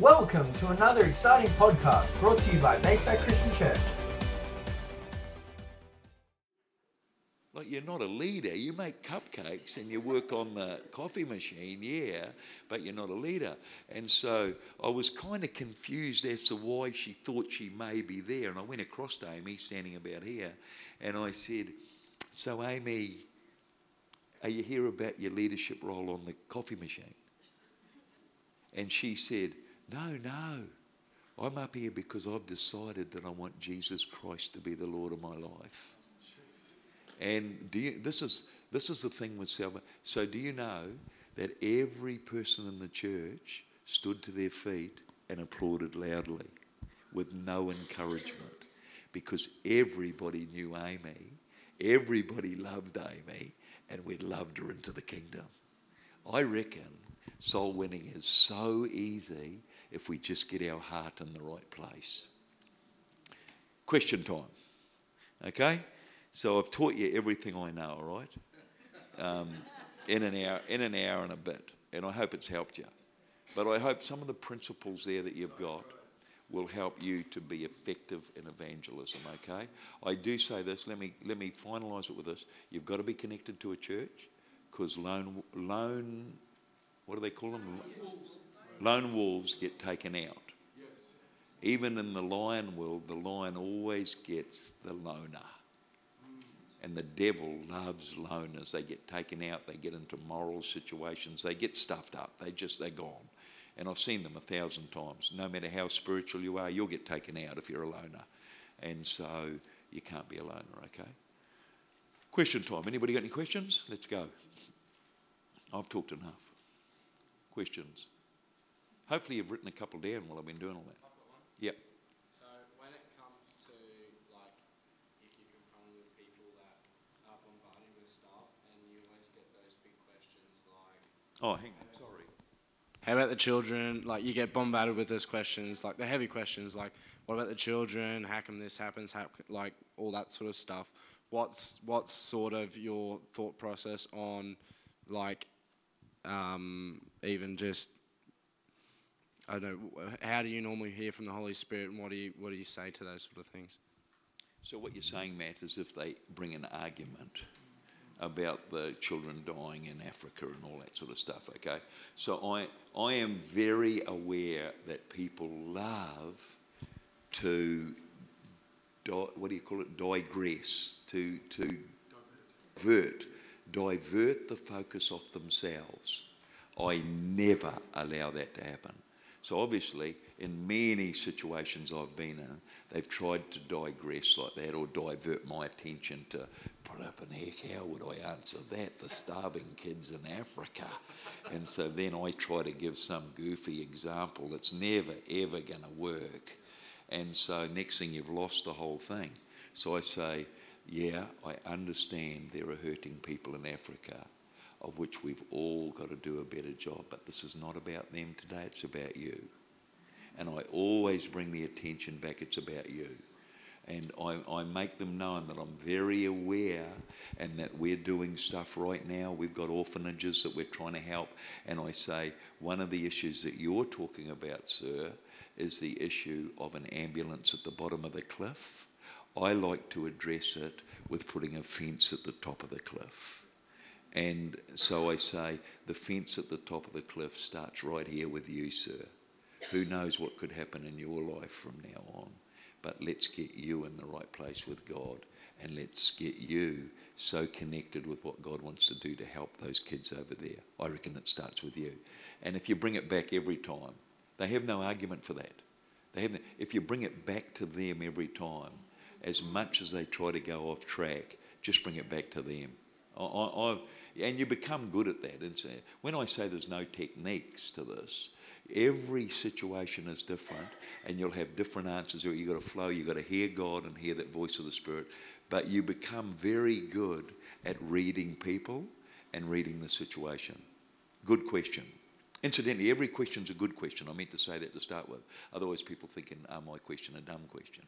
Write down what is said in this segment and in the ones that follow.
Welcome to another exciting podcast brought to you by Bayside Christian Church. Like you're not a leader. You make cupcakes and you work on the coffee machine, yeah, but you're not a leader. And so I was kind of confused as to why she thought she may be there. And I went across to Amy, standing about here, and I said, So, Amy, are you here about your leadership role on the coffee machine? And she said, No, no. I'm up here because I've decided that I want Jesus Christ to be the Lord of my life. And do you, this is this is the thing with salvation. So do you know that every person in the church stood to their feet and applauded loudly with no encouragement because everybody knew Amy, everybody loved Amy, and we'd loved her into the kingdom. I reckon soul winning is so easy if we just get our heart in the right place. Question time. Okay? So I've taught you everything I know, all right? Um, in an hour, in an hour and a bit, and I hope it's helped you. But I hope some of the principles there that you've got will help you to be effective in evangelism. Okay? I do say this. Let me let me finalise it with this. You've got to be connected to a church, because lone lone, what do they call them? Lone wolves get taken out. Even in the lion world, the lion always gets the loner. And the devil loves loners. They get taken out, they get into moral situations, they get stuffed up, they just, they're gone. And I've seen them a thousand times. No matter how spiritual you are, you'll get taken out if you're a loner. And so you can't be a loner, okay? Question time. Anybody got any questions? Let's go. I've talked enough. Questions? Hopefully you've written a couple down while I've been doing all that. Yep. So when it comes to like if you're confronted with people that are bombarding with stuff and you always get those big questions like Oh, hang on. Sorry. how about the children? Like you get bombarded with those questions, like the heavy questions, like what about the children? How come this happens? How, like all that sort of stuff. What's what's sort of your thought process on like um, even just I don't how do you normally hear from the Holy Spirit and what do you what do you say to those sort of things? So what you're saying, Matt, is if they bring an argument about the children dying in Africa and all that sort of stuff, okay? So I, I am very aware that people love to, di- what do you call it, digress, to, to divert, divert the focus off themselves. I never allow that to happen. So obviously, in many situations I've been in, they've tried to digress like that or divert my attention to put up an heck, how would I answer that? The starving kids in Africa. And so then I try to give some goofy example that's never ever going to work. And so next thing you've lost the whole thing. So I say, yeah, I understand there are hurting people in Africa of which we've all got to do a better job. But this is not about them today, it's about you. And I always bring the attention back, it's about you. And I, I make them known that I'm very aware and that we're doing stuff right now. We've got orphanages that we're trying to help. And I say, one of the issues that you're talking about, sir, is the issue of an ambulance at the bottom of the cliff. I like to address it with putting a fence at the top of the cliff. And so I say, the fence at the top of the cliff starts right here with you, sir. Who knows what could happen in your life from now on? But let's get you in the right place with God and let's get you so connected with what God wants to do to help those kids over there. I reckon it starts with you. And if you bring it back every time, they have no argument for that. They have no, if you bring it back to them every time, as much as they try to go off track, just bring it back to them. I, I, and you become good at that. And so when I say there's no techniques to this, every situation is different, and you'll have different answers. You've got to flow. You've got to hear God and hear that voice of the Spirit. But you become very good at reading people and reading the situation. Good question. Incidentally, every question's a good question. I meant to say that to start with. Otherwise, people thinking, "Are my question a dumb question?"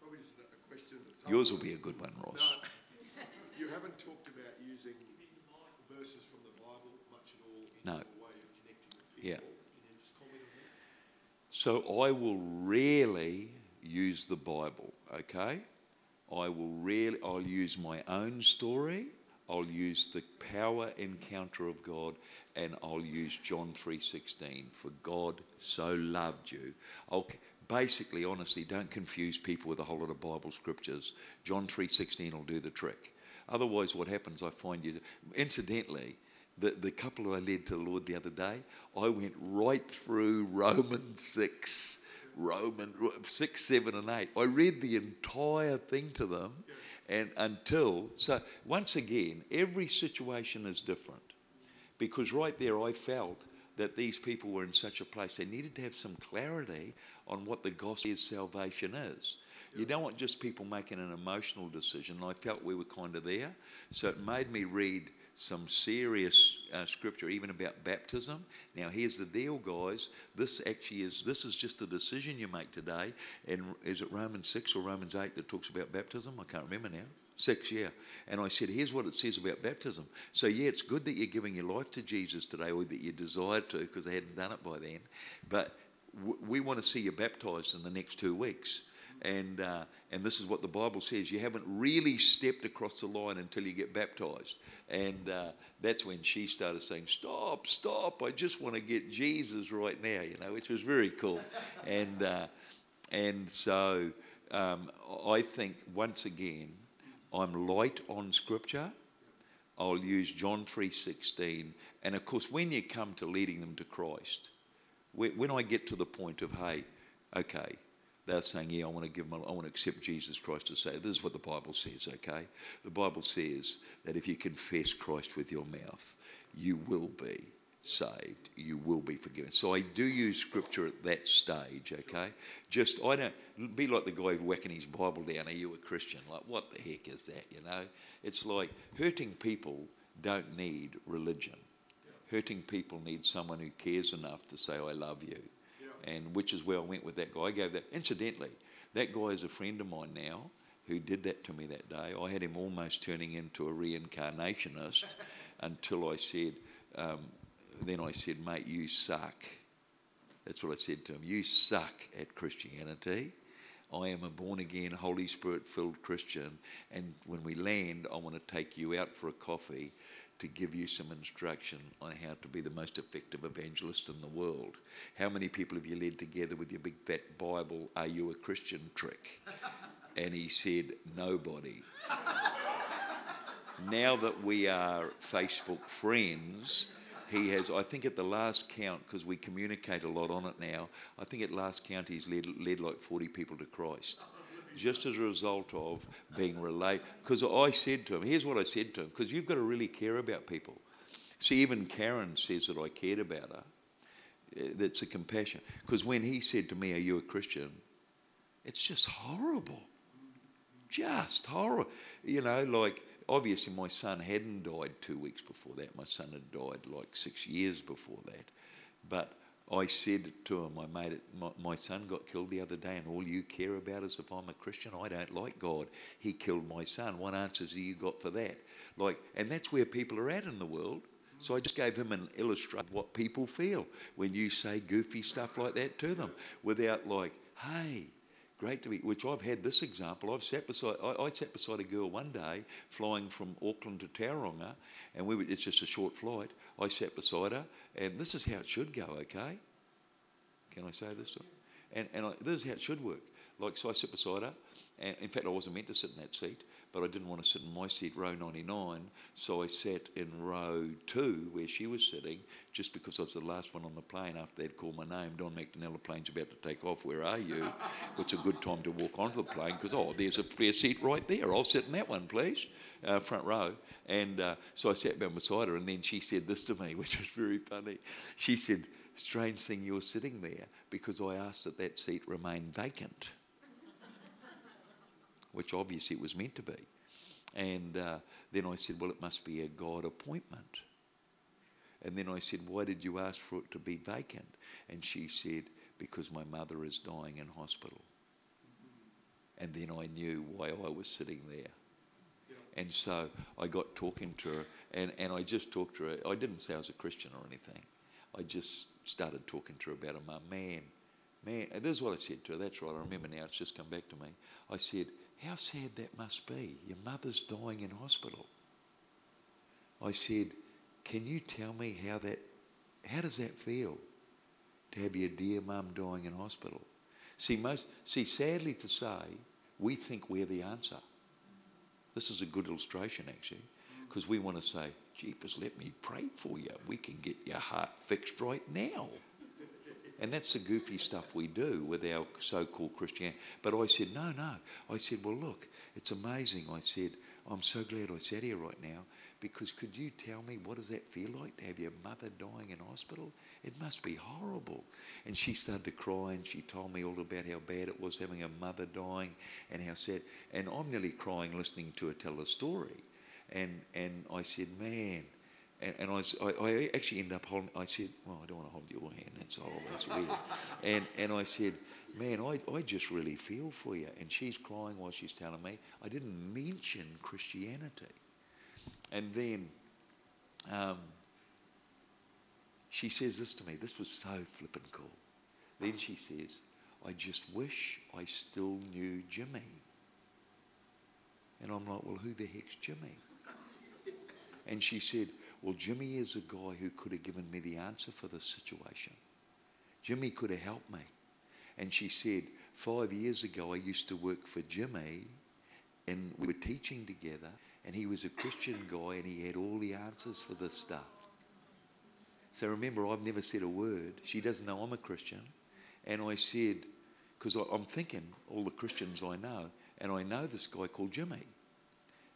Probably just a question Yours will be a good one, Ross. No, you haven't talked about using verses from the Bible much at all in No. Yeah. So I will rarely use the Bible, okay? I will really, I'll use my own story, I'll use the power encounter of God, and I'll use John 3.16, for God so loved you. Okay, basically, honestly, don't confuse people with a whole lot of Bible scriptures. John 3.16 will do the trick. Otherwise, what happens, I find you, incidentally, the, the couple I led to the Lord the other day, I went right through Romans 6, Roman 6, 7, and 8. I read the entire thing to them and until, so once again, every situation is different. Because right there, I felt that these people were in such a place, they needed to have some clarity on what the gospel is salvation is. You don't want just people making an emotional decision. I felt we were kind of there. So it made me read some serious uh, scripture, even about baptism. Now, here's the deal, guys. This actually is this is just a decision you make today. And is it Romans six or Romans eight that talks about baptism? I can't remember now. Six, yeah. And I said, here's what it says about baptism. So yeah, it's good that you're giving your life to Jesus today, or that you desire to, because they hadn't done it by then. But w- we want to see you baptized in the next two weeks and uh, and this is what the Bible says. You haven't really stepped across the line until you get baptized, and uh, that's when she started saying, "Stop, stop! I just want to get Jesus right now," you know, which was very cool, and uh, and so um, I think once again, I'm light on Scripture. I'll use John three sixteen, and of course, when you come to leading them to Christ, when I get to the point of, hey, okay they're saying, yeah, I want to give them, I want to accept Jesus Christ to say, this is what the Bible says, okay? The Bible says that if you confess Christ with your mouth, you will be saved, you will be forgiven. So I do use scripture at that stage, okay? Just, I don't, be like the guy whacking his Bible down, are you a Christian? Like, what the heck is that, you know? It's like hurting people don't need religion. Hurting people need someone who cares enough to say, I love you and which is where I went with that guy. I gave that. Incidentally, that guy is a friend of mine now who did that to me that day. I had him almost turning into a reincarnationist until I said, um, then I said, mate, you suck. That's what I said to him. You suck at Christianity. I am a born again, Holy Spirit filled Christian. And when we land, I want to take you out for a coffee to give you some instruction on how to be the most effective evangelist in the world. How many people have you led together with your big fat Bible? Are you a Christian trick? And he said, Nobody. now that we are Facebook friends, he has, I think at the last count, because we communicate a lot on it now, I think at last count he's led, led like 40 people to Christ just as a result of being related. Because I said to him, here's what I said to him, because you've got to really care about people. See, even Karen says that I cared about her. Eh, that's a compassion. Because when he said to me, Are you a Christian? It's just horrible. Just horrible. You know, like, obviously, my son hadn't died two weeks before that. My son had died like six years before that. But I said to him, I made it, my, my, son got killed the other day, and all you care about is if I'm a Christian. I don't like God. He killed my son. What answers have you got for that? Like, and that's where people are at in the world. So I just gave him an illustration of what people feel when you say goofy stuff like that to them without like, hey, great to be, which I've had this example. I've sat beside, I, I sat beside a girl one day flying from Auckland to Tauranga, and we were, it's just a short flight. I sat beside her, and this is how it should go, okay? Can I say this? And, and I, this is how it should work. Like, so I sit beside her, and in fact, I wasn't meant to sit in that seat, but I didn't want to sit in my seat, row 99, so I sat in row two where she was sitting, just because I was the last one on the plane after they'd called my name. Don McDonnell, the plane's about to take off, where are you? it's a good time to walk onto the plane, because, oh, there's a spare seat right there. I'll sit in that one, please, uh, front row. And uh, so I sat down beside her, and then she said this to me, which was very funny. She said, strange thing you're sitting there because I asked that that seat remain vacant which obviously it was meant to be. And uh, then I said, Well, it must be a God appointment. And then I said, Why did you ask for it to be vacant? And she said, Because my mother is dying in hospital. And then I knew why I was sitting there. And so I got talking to her, and, and I just talked to her. I didn't say I was a Christian or anything. I just started talking to her about her mum. Man, man, this is what I said to her. That's right, I remember now, it's just come back to me. I said, How sad that must be. Your mother's dying in hospital. I said, Can you tell me how that, how does that feel to have your dear mum dying in hospital? See, most, see, sadly to say, we think we're the answer. This is a good illustration, actually, because we want to say, Jeepers, let me pray for you. We can get your heart fixed right now. And that's the goofy stuff we do with our so called Christianity. But I said, no, no. I said, well, look, it's amazing. I said, I'm so glad I sat here right now because could you tell me what does that feel like to have your mother dying in hospital? It must be horrible. And she started to cry and she told me all about how bad it was having a mother dying and how sad. And I'm nearly crying listening to her tell the story. And, and I said, man, and, and I, was, I, I, actually ended up holding, I said, well, I don't want to hold your hand, that's horrible, that's weird. and, and I said, man, I, I just really feel for you. And she's crying while she's telling me. I didn't mention Christianity. And then um, she says this to me. This was so flippin' cool. Then she says, I just wish I still knew Jimmy. And I'm like, well, who the heck's Jimmy? And she said, well, Jimmy is a guy who could have given me the answer for this situation. Jimmy could have helped me. And she said, five years ago, I used to work for Jimmy, and we were teaching together, and he was a Christian guy, and he had all the answers for this stuff. So remember, I've never said a word. She doesn't know I'm a Christian. And I said, because I'm thinking all the Christians I know, and I know this guy called Jimmy.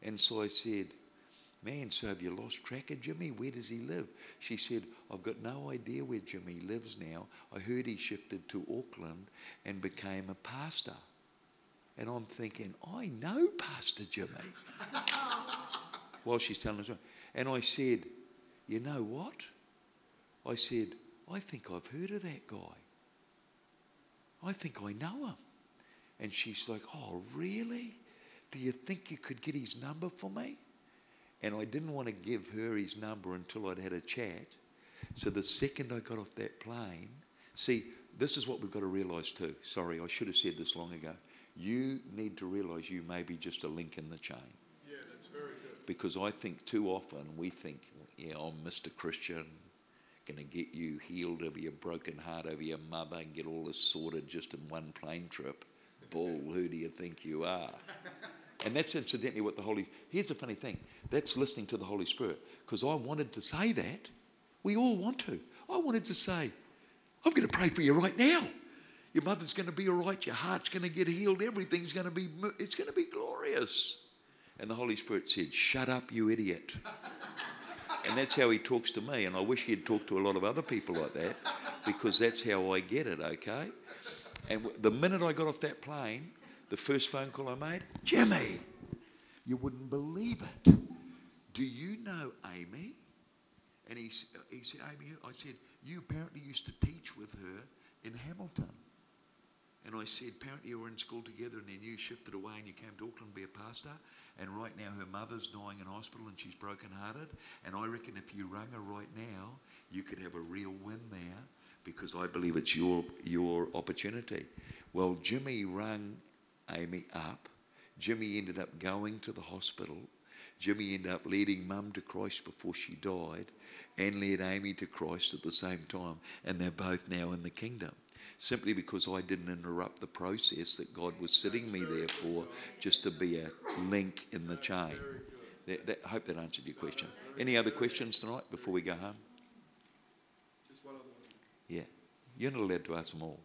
And so I said, Man, so have you lost track of Jimmy? Where does he live? She said, I've got no idea where Jimmy lives now. I heard he shifted to Auckland and became a pastor. And I'm thinking, I know Pastor Jimmy. While she's telling us, and I said, You know what? I said, I think I've heard of that guy. I think I know him. And she's like, Oh, really? Do you think you could get his number for me? And I didn't want to give her his number until I'd had a chat. So the second I got off that plane, see, this is what we've got to realise too. Sorry, I should have said this long ago. You need to realise you may be just a link in the chain. Yeah, that's very good. Because I think too often we think, yeah, I'm Mr. Christian, going to get you healed over your broken heart over your mother and get all this sorted just in one plane trip. Bull, who do you think you are? And that's incidentally what the Holy. Here's the funny thing. That's listening to the Holy Spirit. Because I wanted to say that. We all want to. I wanted to say, I'm going to pray for you right now. Your mother's going to be all right. Your heart's going to get healed. Everything's going to be. It's going to be glorious. And the Holy Spirit said, "Shut up, you idiot." and that's how he talks to me. And I wish he'd talk to a lot of other people like that, because that's how I get it. Okay. And the minute I got off that plane, the first phone call I made, Jimmy, you wouldn't believe it. Do you know Amy? And he, he said, Amy, I said, you apparently used to teach with her in Hamilton. And I said, apparently you were in school together and then you shifted away and you came to Auckland to be a pastor. And right now her mother's dying in hospital and she's broken-hearted. And I reckon if you rang her right now, you could have a real win there because I believe it's your, your opportunity. Well, Jimmy rang Amy up. Jimmy ended up going to the hospital. Jimmy ended up leading mum to Christ before she died and led Amy to Christ at the same time. And they're both now in the kingdom. Simply because I didn't interrupt the process that God was sitting me there for, just to be a link in the chain. That, that, I hope that answered your question. Any other questions tonight before we go home? Just one other. Yeah. You're not allowed to ask them all.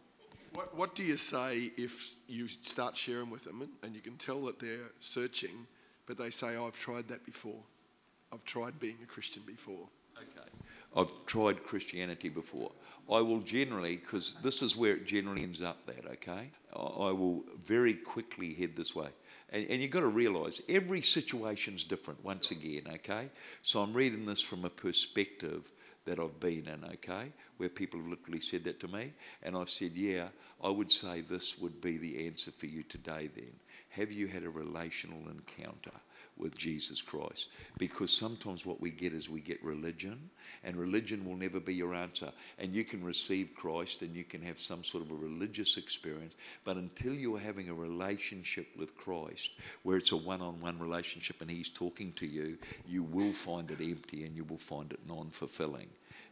What, what do you say if you start sharing with them and, and you can tell that they're searching, but they say, oh, I've tried that before. I've tried being a Christian before. Okay. I've tried Christianity before. I will generally, because this is where it generally ends up that, okay? I will very quickly head this way. And, and you've got to realise every situation's different, once again, okay? So I'm reading this from a perspective that I've been in, okay? Where people have literally said that to me. And I've said, yeah, I would say this would be the answer for you today then. Have you had a relational encounter? with Jesus Christ. Because sometimes what we get is we get religion, and religion will never be your answer. And you can receive Christ and you can have some sort of a religious experience, but until you're having a relationship with Christ, where it's a one on one relationship and He's talking to you, you will find it empty and you will find it non fulfilling.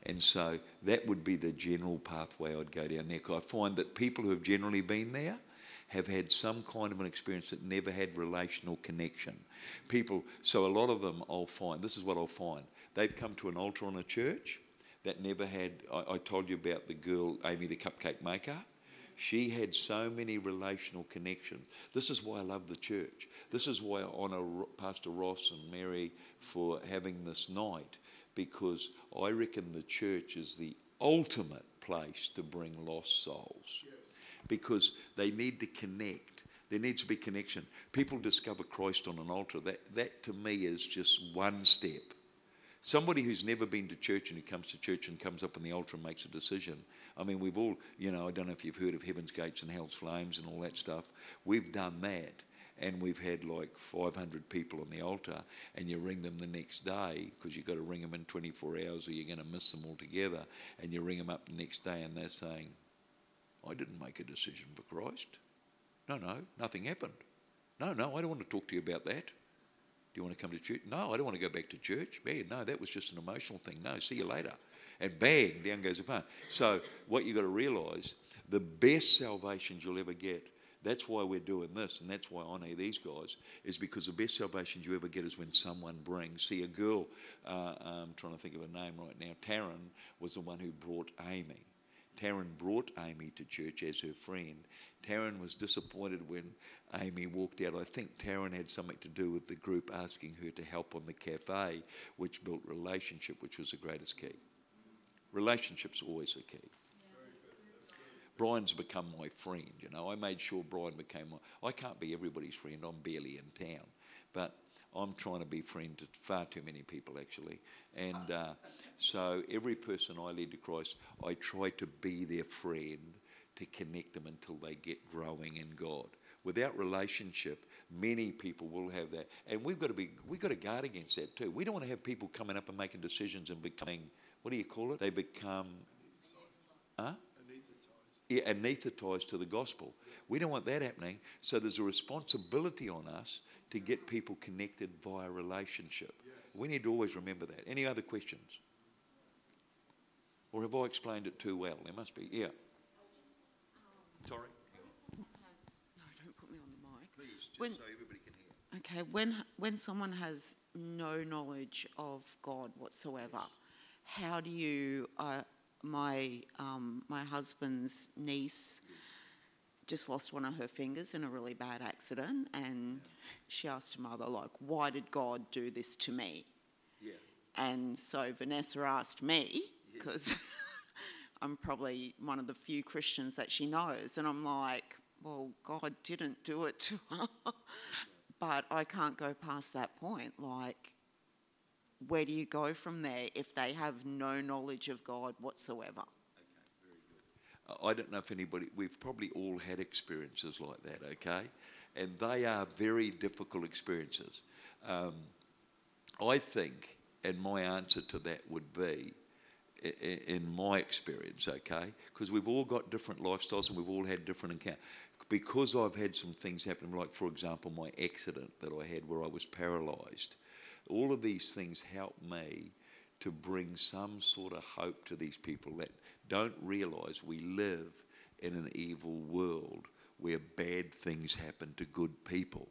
And so that would be the general pathway I'd go down there. I find that people who have generally been there, have had some kind of an experience that never had relational connection. People, so a lot of them I'll find, this is what I'll find. They've come to an altar in a church that never had, I, I told you about the girl, Amy the cupcake maker. She had so many relational connections. This is why I love the church. This is why I honour Pastor Ross and Mary for having this night, because I reckon the church is the ultimate place to bring lost souls because they need to connect. There needs to be connection. People discover Christ on an altar. That, that to me is just one step. Somebody who's never been to church and who comes to church and comes up on the altar and makes a decision. I mean, we've all, you know, I don't know if you've heard of Heaven's Gates and Hell's Flames and all that stuff. We've done that. And we've had like 500 people on the altar, and you ring them the next day because you've got to ring them in 24 hours or you're going to miss them altogether. And you ring them up the next day, and they're saying, I didn't make a decision for Christ. No, no, nothing happened. No, no, I don't want to talk to you about that. Do you want to come to church? No, I don't want to go back to church. Man, no, that was just an emotional thing. No, see you later. And bang, down goes the phone. So, what you've got to realise, the best salvations you'll ever get, that's why we're doing this, and that's why I honour these guys, is because the best salvations you ever get is when someone brings. See, a girl, uh, I'm trying to think of a name right now, Taryn was the one who brought Amy. Taryn brought Amy to church as her friend. Taryn was disappointed when Amy walked out. I think Taryn had something to do with the group asking her to help on the cafe, which built relationship, which was the greatest key. Relationship's always the key. Brian's become my friend, you know. I made sure Brian became my. I can't be everybody's friend. I'm barely in town, but I'm trying to be friend to far too many people actually, and uh, so every person I lead to Christ, I try to be their friend to connect them until they get growing in God. Without relationship, many people will have that, and we've got to be we've got to guard against that too. We don't want to have people coming up and making decisions and becoming what do you call it? They become, huh? Yeah, anesthetized to the gospel. We don't want that happening. So there's a responsibility on us to get people connected via relationship. We need to always remember that. Any other questions? Or have I explained it too well? There must be. Yeah. Sorry. No, don't put me on the mic. Please, just When- so everybody can hear. Okay, when when someone has no knowledge of God whatsoever, how do you? Uh, my um, my husband's niece just lost one of her fingers in a really bad accident, and she asked her mother, like, "Why did God do this to me?" Yeah. And so Vanessa asked me, because I'm probably one of the few Christians that she knows. And I'm like, well, God didn't do it to her. but I can't go past that point. Like, where do you go from there if they have no knowledge of God whatsoever? I don't know if anybody, we've probably all had experiences like that, okay? And they are very difficult experiences. Um, I think, and my answer to that would be, in my experience, okay, because we've all got different lifestyles and we've all had different encounters. Because I've had some things happen, like, for example, my accident that I had where I was paralysed, all of these things help me to bring some sort of hope to these people that don't realise we live in an evil world where bad things happen to good people.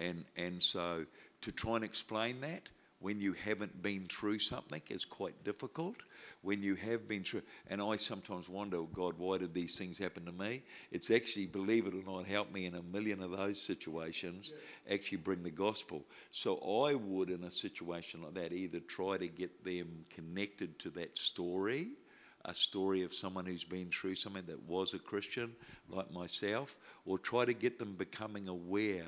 Mm, and, and so to try and explain that when you haven't been through something is quite difficult. When you have been through, and I sometimes wonder, oh God, why did these things happen to me? It's actually, believe it or not, helped me in a million of those situations actually bring the gospel. So I would, in a situation like that, either try to get them connected to that story a story of someone who's been through something that was a Christian, like myself, or try to get them becoming aware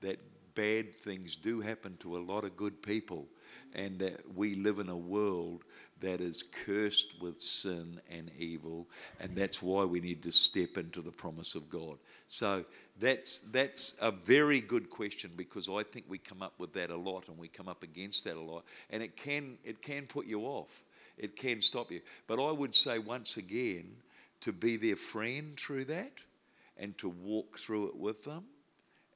that bad things do happen to a lot of good people. and that we live in a world that is cursed with sin and evil, and that's why we need to step into the promise of God. So that's that's a very good question because I think we come up with that a lot, and we come up against that a lot, and it can it can put you off, it can stop you. But I would say once again to be their friend through that, and to walk through it with them,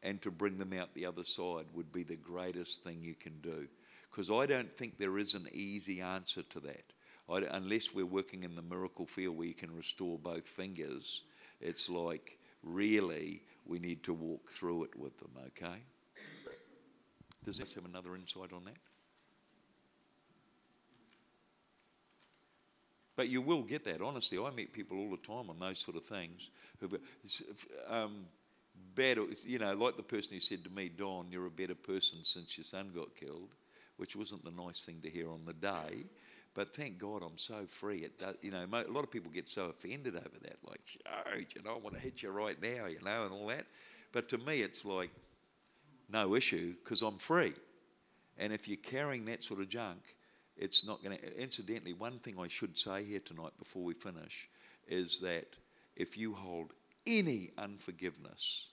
and to bring them out the other side would be the greatest thing you can do because I don't think there is an easy answer to that. I, unless we're working in the miracle field where you can restore both fingers, it's like really we need to walk through it with them, okay? Does this have another insight on that? But you will get that, honestly. I meet people all the time on those sort of things. Who, um, bad, you know, like the person who said to me, Don, you're a better person since your son got killed which wasn't the nice thing to hear on the day. But thank God I'm so free. It does, you know, a lot of people get so offended over that, like, oh, you know, I want to hit you right now, you know, and all that. But to me, it's like no issue because I'm free. And if you're carrying that sort of junk, it's not going to. Incidentally, one thing I should say here tonight before we finish is that if you hold any unforgiveness,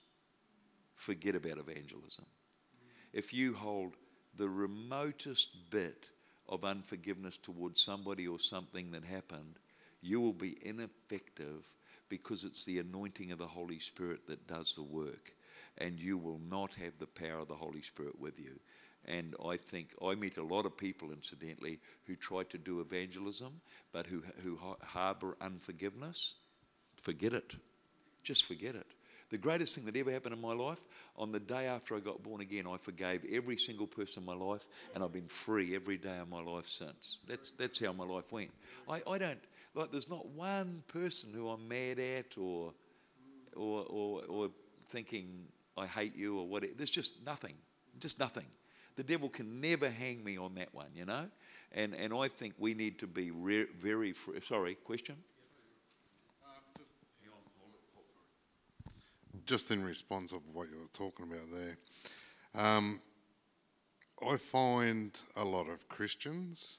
forget about evangelism. If you hold the remotest bit of unforgiveness towards somebody or something that happened, you will be ineffective because it's the anointing of the Holy Spirit that does the work. And you will not have the power of the Holy Spirit with you. And I think I meet a lot of people, incidentally, who try to do evangelism, but who, who harbor unforgiveness. Forget it. Just forget it. The greatest thing that ever happened in my life, on the day after I got born again, I forgave every single person in my life, and I've been free every day of my life since. That's, that's how my life went. I, I don't, like, there's not one person who I'm mad at or, or, or, or thinking I hate you or whatever. There's just nothing. Just nothing. The devil can never hang me on that one, you know? And, and I think we need to be re- very free. Sorry, question? Just in response of what you were talking about there, um, I find a lot of Christians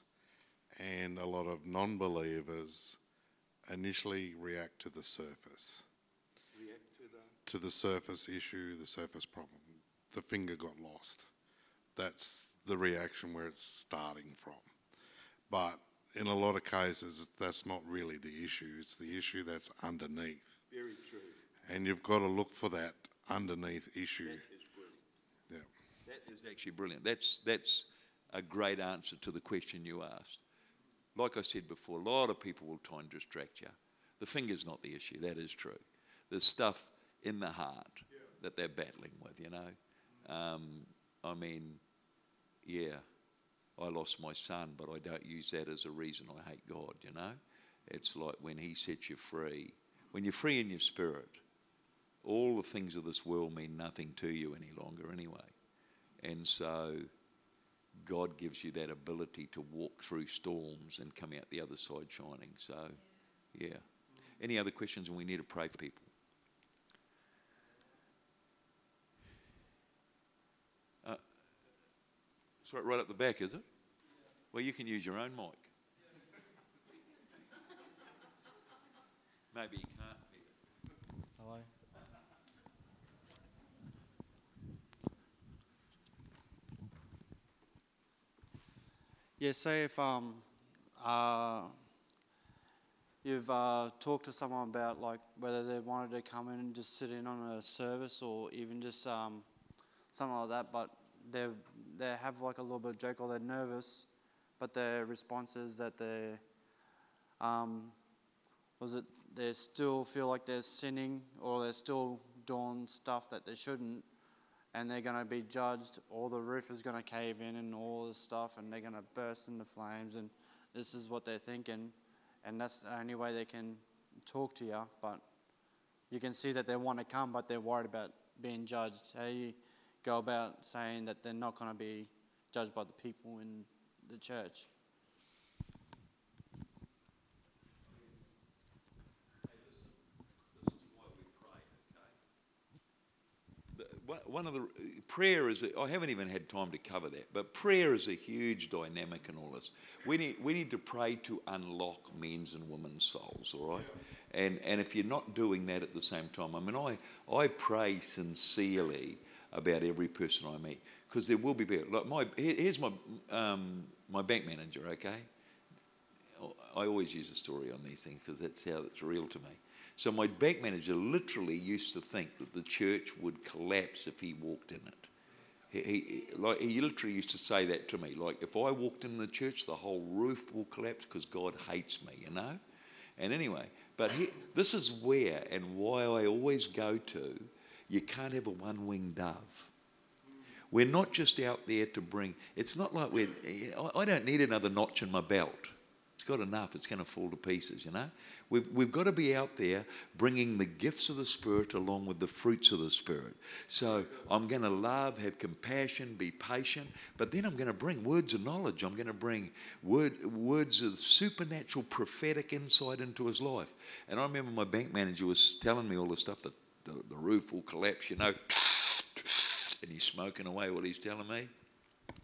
and a lot of non believers initially react to the surface. React to the. To the surface issue, the surface problem. The finger got lost. That's the reaction where it's starting from. But in a lot of cases, that's not really the issue. It's the issue that's underneath. Very true. And you've got to look for that underneath issue. That is brilliant. Yeah. That is actually brilliant. That's, that's a great answer to the question you asked. Like I said before, a lot of people will try and distract you. The finger's not the issue, that is true. There's stuff in the heart yeah. that they're battling with, you know. Um, I mean, yeah, I lost my son, but I don't use that as a reason I hate God, you know. It's like when He sets you free. When you're free in your spirit, all the things of this world mean nothing to you any longer anyway. And so God gives you that ability to walk through storms and come out the other side shining. So, yeah. Any other questions? And we need to pray for people. Uh, sorry, right up the back, is it? Well, you can use your own mic. Maybe you can't. Yeah, say if um, uh, you've uh, talked to someone about like whether they wanted to come in and just sit in on a service or even just um, something like that, but they they have like a little bit of joke or they're nervous, but their response is that they um, was it they still feel like they're sinning or they're still doing stuff that they shouldn't, and they're going to be judged, or the roof is going to cave in and all this stuff, and they're going to burst into flames, and this is what they're thinking, and that's the only way they can talk to you. But you can see that they want to come, but they're worried about being judged. How you go about saying that they're not going to be judged by the people in the church? One- of the prayer is. I haven't even had time to cover that, but prayer is a huge dynamic in all this. We need we need to pray to unlock men's and women's souls. All right, and and if you're not doing that at the same time, I mean, I I pray sincerely about every person I meet because there will be people. Like my here's my um, my bank manager. Okay, I always use a story on these things because that's how it's real to me. So my bank manager literally used to think that the church would collapse if he walked in it. He, he, like, he literally used to say that to me, like, if I walked in the church, the whole roof will collapse because God hates me, you know? And anyway, but he, this is where and why I always go to, you can't have a one-winged dove. We're not just out there to bring, it's not like we're, I don't need another notch in my belt. It's got enough, it's going to fall to pieces, you know? We've, we've got to be out there bringing the gifts of the Spirit along with the fruits of the Spirit. So I'm going to love, have compassion, be patient, but then I'm going to bring words of knowledge. I'm going to bring word, words of supernatural prophetic insight into his life. And I remember my bank manager was telling me all the stuff that the, the roof will collapse, you know, and he's smoking away what he's telling me.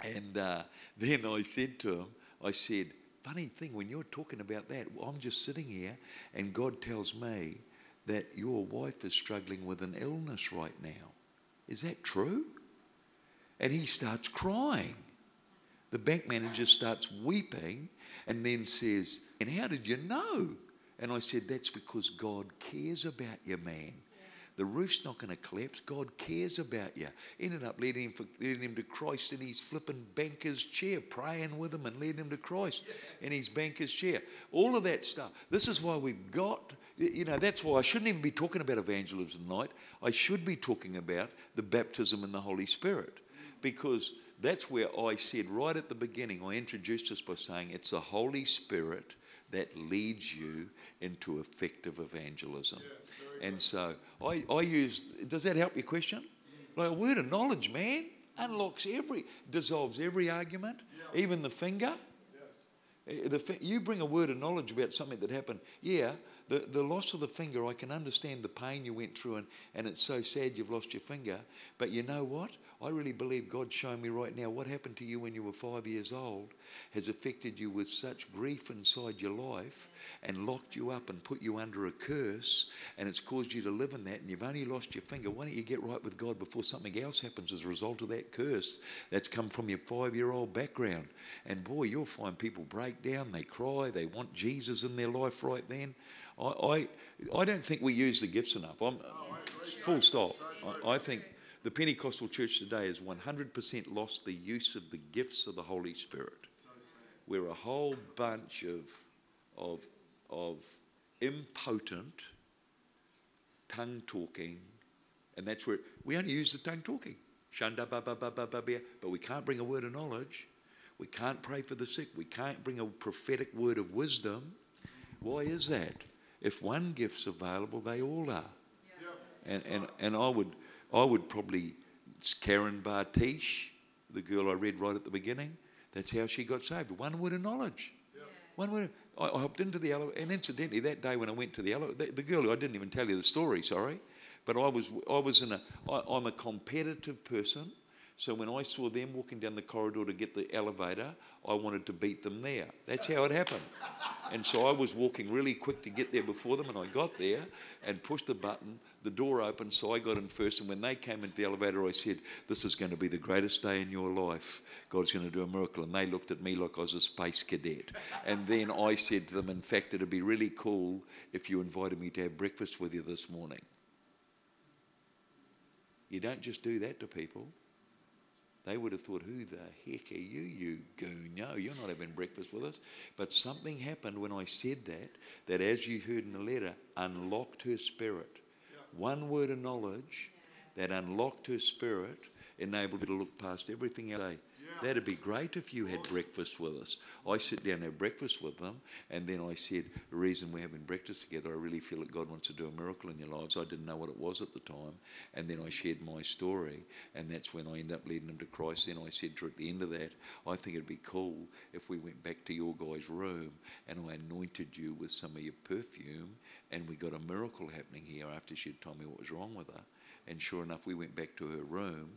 And uh, then I said to him, I said, funny thing, when you're talking about that, I'm just sitting here and God tells me that your wife is struggling with an illness right now. Is that true? And he starts crying. The bank manager starts weeping and then says, And how did you know? And I said, That's because God cares about you, man. The roof's not going to collapse. God cares about you. Ended up leading him, for, leading him to Christ in his flipping banker's chair, praying with him and leading him to Christ in his banker's chair. All of that stuff. This is why we've got, you know, that's why I shouldn't even be talking about evangelism tonight. I should be talking about the baptism in the Holy Spirit because that's where I said right at the beginning, I introduced this by saying it's the Holy Spirit that leads you into effective evangelism. And so I, I use, does that help your question? Like a word of knowledge, man, unlocks every, dissolves every argument, even the finger. The, you bring a word of knowledge about something that happened. Yeah, the, the loss of the finger, I can understand the pain you went through, and, and it's so sad you've lost your finger. But you know what? I really believe God's showing me right now what happened to you when you were five years old has affected you with such grief inside your life and locked you up and put you under a curse, and it's caused you to live in that, and you've only lost your finger. Why don't you get right with God before something else happens as a result of that curse that's come from your five year old background? And boy, you'll find people break down, they cry, they want Jesus in their life right then. I, I, I don't think we use the gifts enough. I'm, full stop. I, I think the Pentecostal church today has 100% lost the use of the gifts of the Holy Spirit. We're a whole bunch of, of, of impotent, tongue talking, and that's where we only use the tongue talking. Shanda ba ba ba ba ba ba, but we can't bring a word of knowledge. We can't pray for the sick. We can't bring a prophetic word of wisdom. Why is that? If one gift's available, they all are. And, and, and I would I would probably it's Karen Bartish, the girl I read right at the beginning. That's how she got saved. One word of knowledge. One word. I, I hopped into the elevator, and incidentally, that day when I went to the elevator, the, the girl I didn't even tell you the story. Sorry, but I was I was in a I, I'm a competitive person. So when I saw them walking down the corridor to get the elevator, I wanted to beat them there. That's how it happened. And so I was walking really quick to get there before them, and I got there and pushed the button. The door opened, so I got in first. And when they came into the elevator, I said, This is going to be the greatest day in your life. God's going to do a miracle. And they looked at me like I was a space cadet. And then I said to them, In fact, it'd be really cool if you invited me to have breakfast with you this morning. You don't just do that to people. They would have thought, Who the heck are you, you goon? No, you're not having breakfast with us. But something happened when I said that, that as you heard in the letter, unlocked her spirit. One word of knowledge that unlocked her spirit enabled her to look past everything else. That'd be great if you had breakfast with us. I sit down and have breakfast with them, and then I said, The reason we're having breakfast together, I really feel that God wants to do a miracle in your lives. I didn't know what it was at the time. And then I shared my story, and that's when I ended up leading them to Christ. Then I said at the end of that, I think it'd be cool if we went back to your guy's room and I anointed you with some of your perfume And we got a miracle happening here after she'd told me what was wrong with her. And sure enough, we went back to her room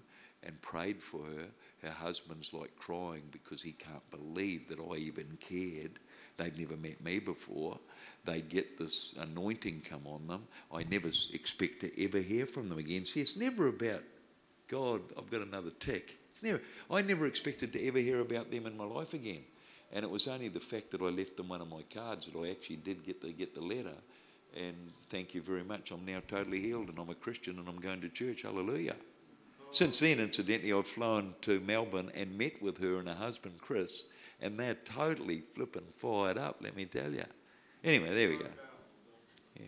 and prayed for her. Her husband's like crying because he can't believe that I even cared. They've never met me before. They get this anointing come on them. I never expect to ever hear from them again. See, it's never about God. I've got another tick. It's never. I never expected to ever hear about them in my life again. And it was only the fact that I left them one of my cards that I actually did get to get the letter. And thank you very much. I'm now totally healed and I'm a Christian and I'm going to church. Hallelujah. Since then, incidentally, I've flown to Melbourne and met with her and her husband Chris, and they're totally flipping fired up, let me tell you. Anyway, there we go. Yeah.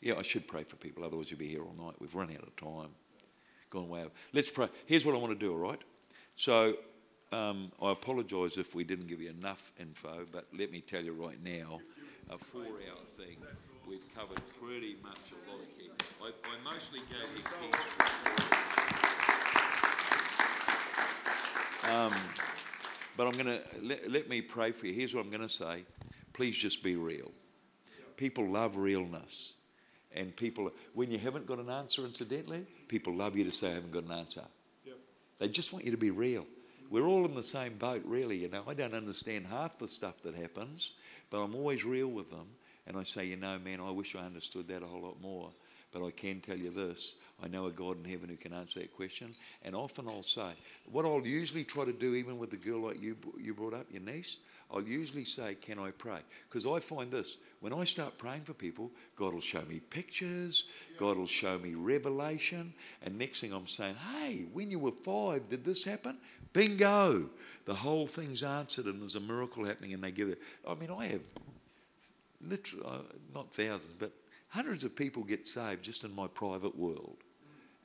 Yeah, I should pray for people, otherwise you'll be here all night. We've run out of time. Gone way over. Let's pray. Here's what I want to do, all right? So um, I apologise if we didn't give you enough info, but let me tell you right now, a four-hour thing, we've covered pretty much a lot. I, I mostly gave you key. Um, but I'm going to let, let me pray for you. Here's what I'm going to say. Please just be real. People love realness. And people, when you haven't got an answer, incidentally, people love you to say, I haven't got an answer. They just want you to be real. We're all in the same boat, really. You know, I don't understand half the stuff that happens, but I'm always real with them. And I say, you know, man, I wish I understood that a whole lot more. But I can tell you this I know a God in heaven who can answer that question. And often I'll say, what I'll usually try to do, even with the girl like you, you brought up, your niece, I'll usually say, Can I pray? Because I find this when I start praying for people, God will show me pictures, God will show me revelation. And next thing I'm saying, Hey, when you were five, did this happen? Bingo! The whole thing's answered and there's a miracle happening, and they give it. I mean, I have literally, uh, not thousands, but hundreds of people get saved just in my private world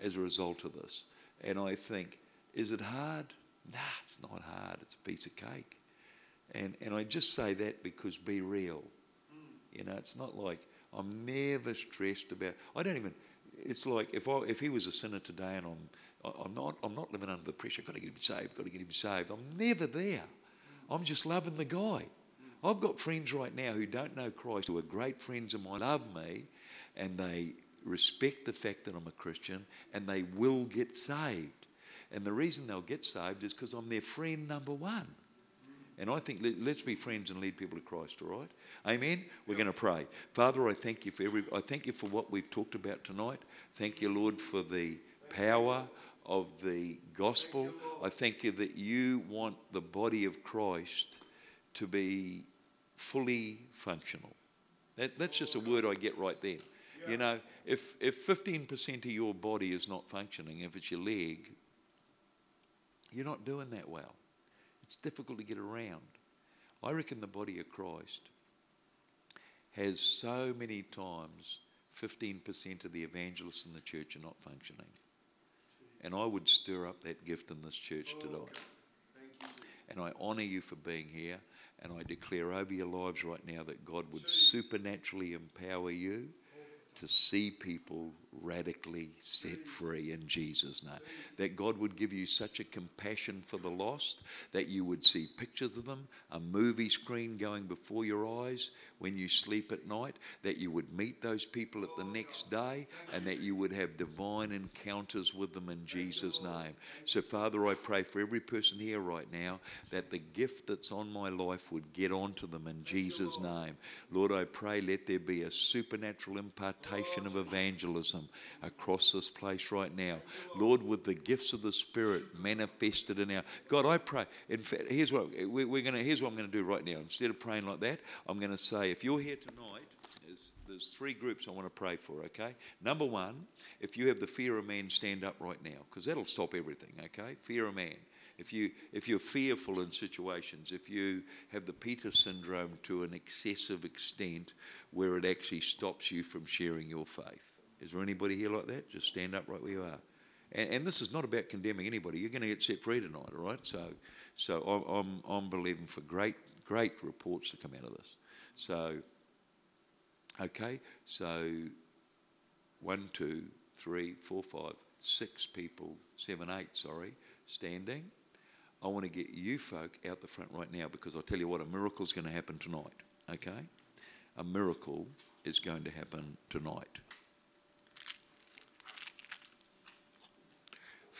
as a result of this. And I think, is it hard? Nah, it's not hard. It's a piece of cake. And, and I just say that because be real. You know, it's not like I'm never stressed about. I don't even. It's like if I if he was a sinner today and I'm I'm not I'm not living under the pressure. I've Got to get him saved. Got to get him saved. I'm never there. I'm just loving the guy. I've got friends right now who don't know Christ, who are great friends of mine, love me, and they respect the fact that I'm a Christian, and they will get saved. And the reason they'll get saved is because I'm their friend number one. And I think let, let's be friends and lead people to Christ, all right? Amen. We're going to pray. Father, I thank you for every I thank you for what we've talked about tonight. Thank you, Lord, for the power of the gospel. I thank you that you want the body of Christ to be fully functional. That, that's just a word I get right there. You know, if if 15% of your body is not functioning, if it's your leg, you're not doing that well. It's difficult to get around. I reckon the body of Christ has so many times 15% of the evangelists in the church are not functioning. And I would stir up that gift in this church tonight. And I honour you for being here. And I declare over your lives right now that God would supernaturally empower you to see people radically set free in Jesus' name. That God would give you such a compassion for the lost that you would see pictures of them, a movie screen going before your eyes when you sleep at night, that you would meet those people at the next day, and that you would have divine encounters with them in Jesus' name. So, Father, I pray for every person here right now that the gift that's on my life would get onto them in Jesus' name. Lord, I pray let there be a supernatural impartation of evangelism across this place right now. Lord, with the gifts of the Spirit manifested in our God, I pray. In fact, here's what we- we're to. Here's what I'm to do right now. Instead of praying like that, I'm to say, if you're here tonight, there's, there's three groups I want to pray for. Okay. Number one, if you have the fear of man, stand up right now, because that'll stop everything. Okay. Fear of man. If you if you're fearful in situations, if you have the Peter syndrome to an excessive extent where it actually stops you from sharing your faith. Is there anybody here like that? Just stand up right where you are. And, and this is not about condemning anybody. You're going to get set free tonight, all right? So, so I'm, I'm, I'm believing for great, great reports to come out of this. So, okay, so one, two, three, four, five, six people, seven, eight, sorry, standing. I want to get you folk out the front right now because I'll tell you what, a miracle's going to happen tonight. okay? A miracle is going to happen tonight.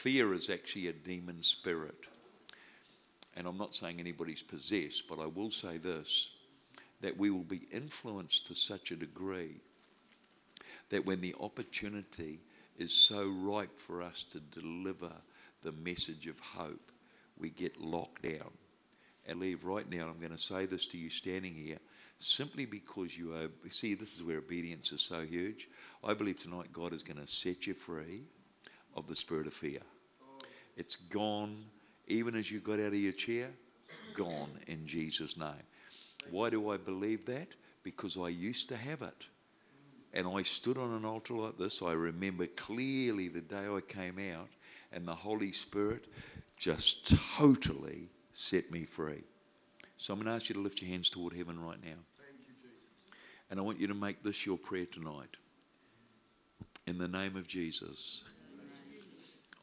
Fear is actually a demon spirit. And I'm not saying anybody's possessed, but I will say this that we will be influenced to such a degree that when the opportunity is so ripe for us to deliver the message of hope, we get locked down and leave right now. I'm going to say this to you standing here simply because you are. See, this is where obedience is so huge. I believe tonight God is going to set you free of the spirit of fear. It's gone, even as you got out of your chair, gone in Jesus' name. Why do I believe that? Because I used to have it. And I stood on an altar like this. I remember clearly the day I came out, and the Holy Spirit just totally set me free. So I'm going to ask you to lift your hands toward heaven right now. And I want you to make this your prayer tonight. In the name of Jesus,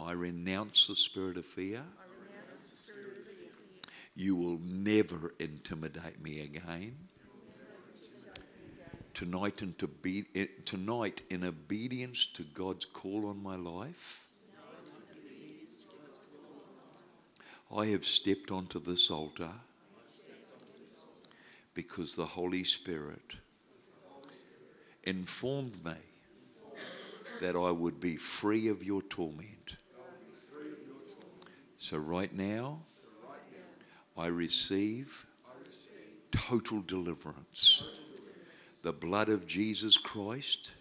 I renounce the spirit of fear. You will never intimidate me again. Tonight, and to eh, tonight, in obedience to God's call on my life, I have stepped onto this altar because the Holy Spirit informed me that I would be free of your torment. So, right now, I receive total deliverance. The blood of Jesus Christ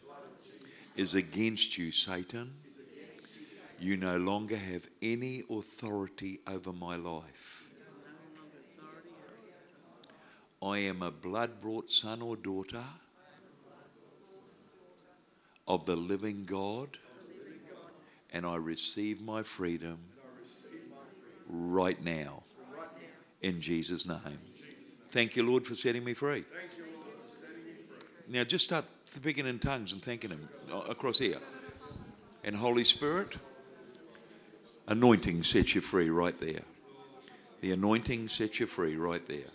is against you, Satan. You no longer have any authority over my life. I am a blood brought son or daughter of the living God, and I receive my freedom right now in Jesus' name. Thank you, Lord, for setting me free. Now, just start speaking in tongues and thanking Him uh, across here. And Holy Spirit, anointing sets you free right there. The anointing sets you free right there.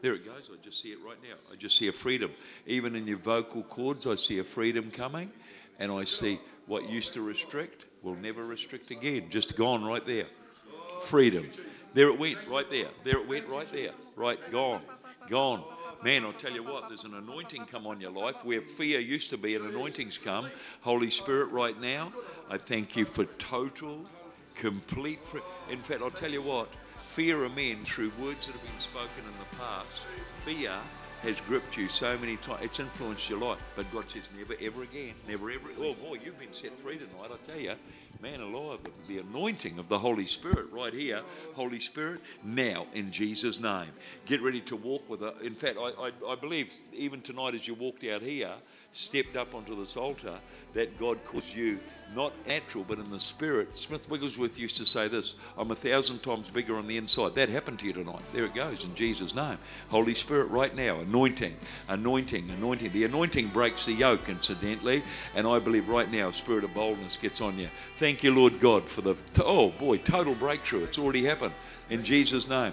There it goes. I just see it right now. I just see a freedom. Even in your vocal cords, I see a freedom coming. And I see what used to restrict will never restrict again. Just gone right there. Freedom. There it went, right there. There it went, right there. Right, gone. Gone. Man, I'll tell you what, there's an anointing come on your life where fear used to be, an anointing's come. Holy Spirit, right now, I thank you for total, complete. Free- in fact, I'll tell you what, fear of men through words that have been spoken in the past, fear has gripped you so many times. It's influenced your life. But God says, never, ever again. Never, ever. Oh, boy, you've been set free tonight, I tell you. Man alive, the, anointing of the Holy Spirit right here. Holy Spirit, now in Jesus' name. Get ready to walk with it. In fact, I, I, I believe even tonight as you walked out here, stepped up onto this altar, that God calls you not natural, but in the spirit. Smith Wigglesworth used to say this I'm a thousand times bigger on the inside. That happened to you tonight. There it goes in Jesus' name. Holy Spirit, right now, anointing, anointing, anointing. The anointing breaks the yoke, incidentally. And I believe right now, a spirit of boldness gets on you. Thank you, Lord God, for the, oh boy, total breakthrough. It's already happened in Jesus' name.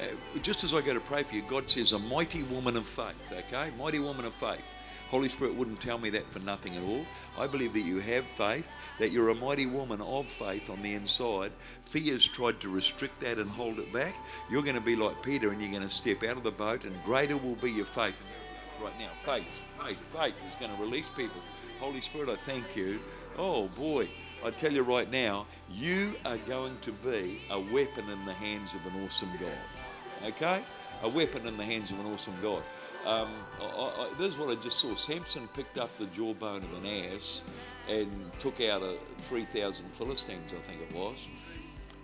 Uh, just as I go to pray for you, God says, a mighty woman of faith, okay? Mighty woman of faith. Holy Spirit wouldn't tell me that for nothing at all. I believe that you have faith, that you're a mighty woman of faith on the inside. Fear's tried to restrict that and hold it back. You're going to be like Peter and you're going to step out of the boat, and greater will be your faith. Right now, faith, faith, faith is going to release people. Holy Spirit, I thank you. Oh boy, I tell you right now, you are going to be a weapon in the hands of an awesome God. Okay? A weapon in the hands of an awesome God. Um, I, I, this is what I just saw. Samson picked up the jawbone of an ass and took out a 3,000 Philistines, I think it was.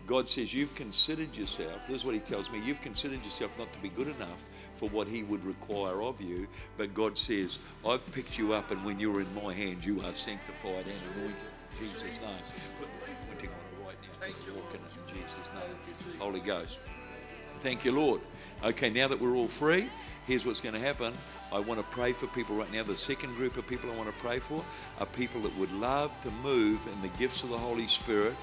God says, You've considered yourself, this is what He tells me, you've considered yourself not to be good enough for what He would require of you. But God says, I've picked you up, and when you're in my hand, you are sanctified and anointed. Jesus' name. Put the on it right now. Walk in it in Jesus' name. Holy Ghost. Thank you, Lord. Okay, now that we're all free, here's what's going to happen. I want to pray for people right now. The second group of people I want to pray for are people that would love to move in the gifts of the Holy Spirit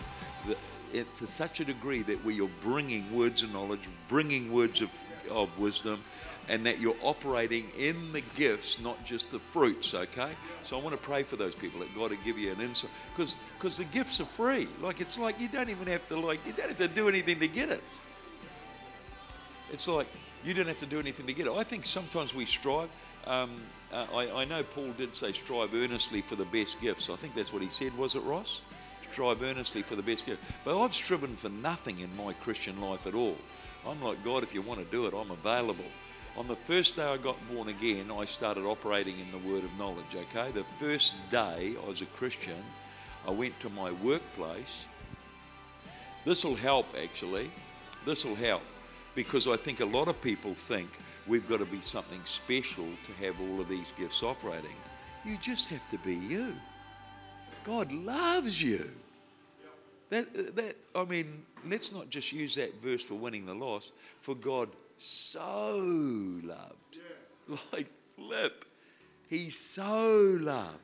to such a degree that we are bringing words of knowledge, bringing words of of wisdom, and that you're operating in the gifts, not just the fruits, okay? So I want to pray for those people that God will give you an insight. Because the gifts are free. Like it's like you don't even have to like you don't have to do anything to get it. It's like you don't have to do anything to get it. I think sometimes we strive. Um, uh, I, I know Paul did say strive earnestly for the best gifts. I think that's what he said, was it, Ross? Strive earnestly for the best gift. But I've striven for nothing in my Christian life at all. I'm like, God, if you want to do it, I'm available. On the first day I got born again, I started operating in the word of knowledge, okay? The first day I was a Christian, I went to my workplace. This will help, actually. This will help because I think a lot of people think we've got to be something special to have all of these gifts operating. You just have to be you. God loves you. That, that, I mean, let's not just use that verse for winning the loss. For God so loved. Like flip. He so loved.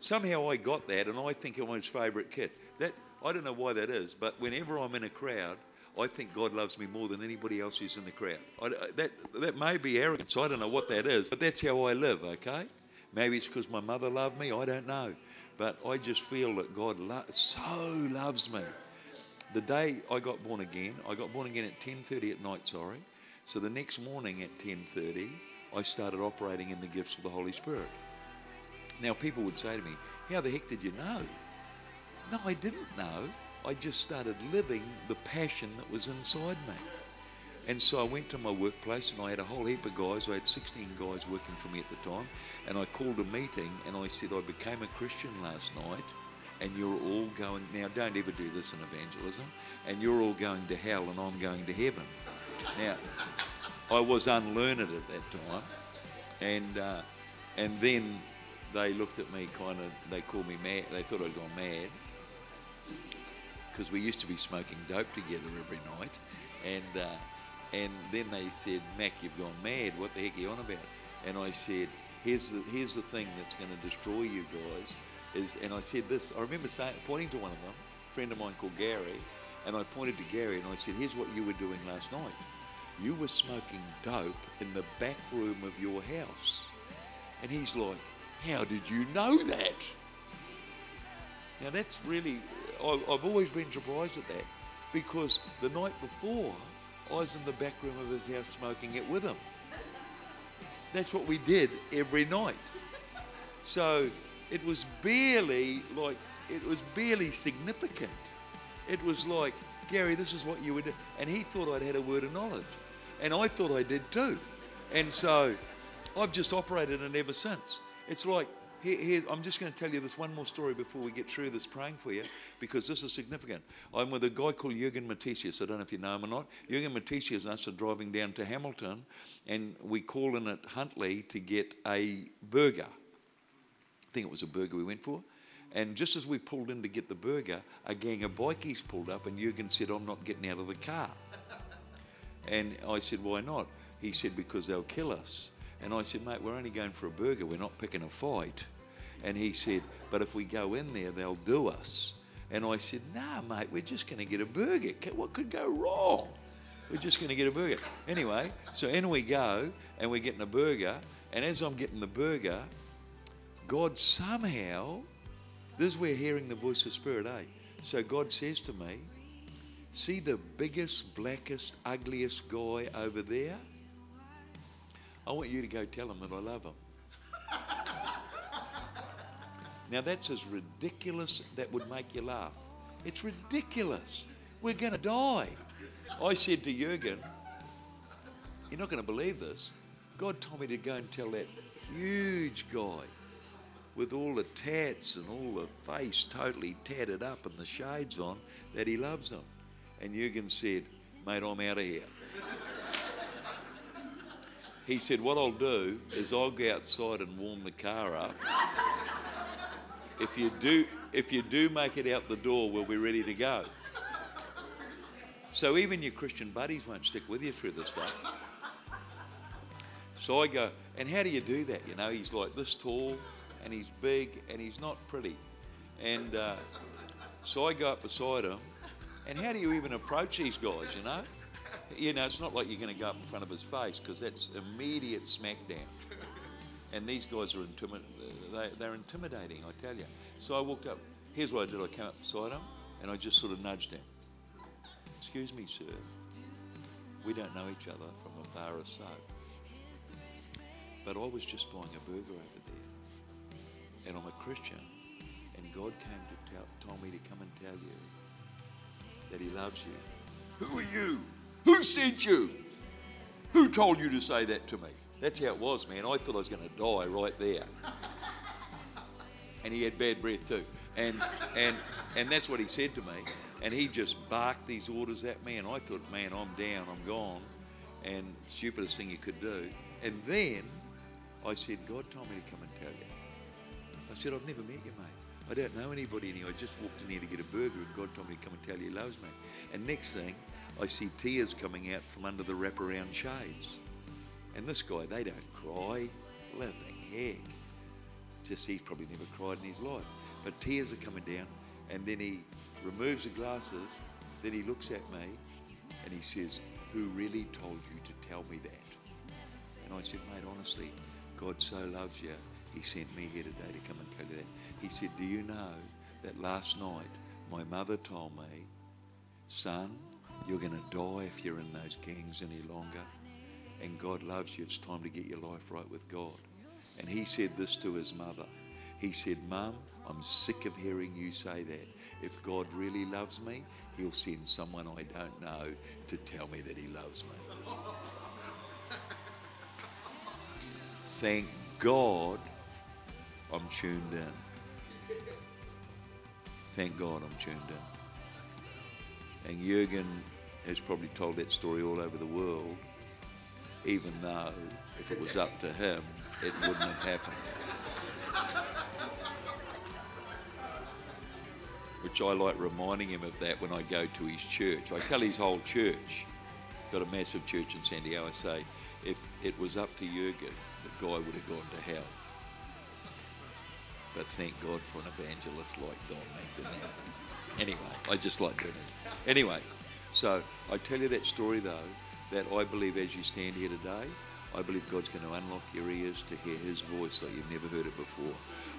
Somehow I got that, and I think I'm his favourite kid. That I don't know why that is, but whenever I'm in a crowd, I think God loves me more than anybody else who's in the crowd. I, uh, that that may be arrogance. I don't know what that is, but that's how I live. Okay, maybe it's because my mother loved me. I don't know, but I just feel that God lo- so loves me. The day I got born again, I got born again at 10:30 at night. Sorry, so the next morning at 10:30, I started operating in the gifts of the Holy Spirit. Now, people would say to me, How the heck did you know? No, I didn't know. I just started living the passion that was inside me. And so I went to my workplace and I had a whole heap of guys. I had 16 guys working for me at the time. And I called a meeting and I said, I became a Christian last night and you're all going, now don't ever do this in evangelism, and you're all going to hell and I'm going to heaven. Now, I was unlearned at that time. And, uh, and then they looked at me kind of, they called me mad. They thought I'd gone mad because we used to be smoking dope together every night. And, uh, and then they said, Mac, you've gone mad. What the heck are you on about? And I said, here's the, here's the thing that's going to destroy you guys. Is, and I said this, I remember saying, pointing to one of them, a friend of mine called Gary, and I pointed to Gary and I said, here's what you were doing last night. You were smoking dope in the back room of your house. And he's like, how did you know that? Now that's really, I- I've always been surprised at that because the night before I was in the back room of his house smoking it with him. That's what we did every night. So it was barely like, it was barely significant. It was like, Gary, this is what you would do. And he thought I'd had a word of knowledge. And I thought I did too. And so I've just operated it ever since. It's like, here, here, I'm just going to tell you this one more story before we get through this praying for you, because this is significant. I'm with a guy called Jürgen Matthesius. I don't know if you know him or not. Jürgen Matthesius and us are driving down to Hamilton, and we call in at Huntly to get a burger. I think it was a burger we went for. And just as we pulled in to get the burger, a gang of bikies pulled up, and Jürgen said, I'm not getting out of the car. And I said, Why not? He said, Because they'll kill us. And I said, Mate, we're only going for a burger. We're not picking a fight. And he said, But if we go in there, they'll do us. And I said, Nah, mate, we're just going to get a burger. What could go wrong? We're just going to get a burger. Anyway, so in we go, and we're getting a burger. And as I'm getting the burger, God somehow, this is where hearing the voice of Spirit, eh? So God says to me, See the biggest, blackest, ugliest guy over there? I want you to go tell him that I love him. now that's as ridiculous that would make you laugh. It's ridiculous. We're going to die. I said to Jurgen, You're not going to believe this. God told me to go and tell that huge guy with all the tats and all the face totally tatted up and the shades on that he loves him. And Jurgen said, Mate, I'm out of here. He said, What I'll do is I'll go outside and warm the car up. If you do, if you do make it out the door, we'll be ready to go. So even your Christian buddies won't stick with you through this stuff. So I go, and how do you do that? You know, he's like this tall, and he's big, and he's not pretty. And uh, so I go up beside him, and how do you even approach these guys, you know? You know, it's not like you're going to go up in front of his face because that's immediate smackdown. And these guys are intimi- they, they're intimidating, I tell you. So I walked up. Here's what I did I came up beside him and I just sort of nudged him. Excuse me, sir. We don't know each other from a bar of soap. But I was just buying a burger over there. And I'm a Christian. And God came to tell, told me to come and tell you that He loves you. Who are you? Who sent you? Who told you to say that to me? That's how it was, man. I thought I was going to die right there. And he had bad breath too. And, and, and that's what he said to me. And he just barked these orders at me. And I thought, man, I'm down, I'm gone. And stupidest thing you could do. And then I said, God told me to come and tell you. I said, I've never met you, mate. I don't know anybody in here. I just walked in here to get a burger, and God told me to come and tell you He loves me. And next thing, I see tears coming out from under the wraparound shades. And this guy, they don't cry. Flipping heck. Just he's probably never cried in his life. But tears are coming down, and then he removes the glasses, then he looks at me, and he says, Who really told you to tell me that? And I said, Mate, honestly, God so loves you, He sent me here today to come and tell you that. He said, Do you know that last night my mother told me, Son, you're going to die if you're in those gangs any longer. And God loves you. It's time to get your life right with God. And he said this to his mother. He said, Mum, I'm sick of hearing you say that. If God really loves me, he'll send someone I don't know to tell me that he loves me. Thank God I'm tuned in. Thank God I'm tuned in. And Jurgen has probably told that story all over the world, even though if it was up to him, it wouldn't have happened. Which I like reminding him of that when I go to his church. I tell his whole church, got a massive church in San Diego, I say, if it was up to Jurgen, the guy would have gone to hell. But thank God for an evangelist like Don McDonald. Anyway, I just like doing it. Anyway, so I tell you that story though, that I believe as you stand here today, I believe God's going to unlock your ears to hear His voice like you've never heard it before.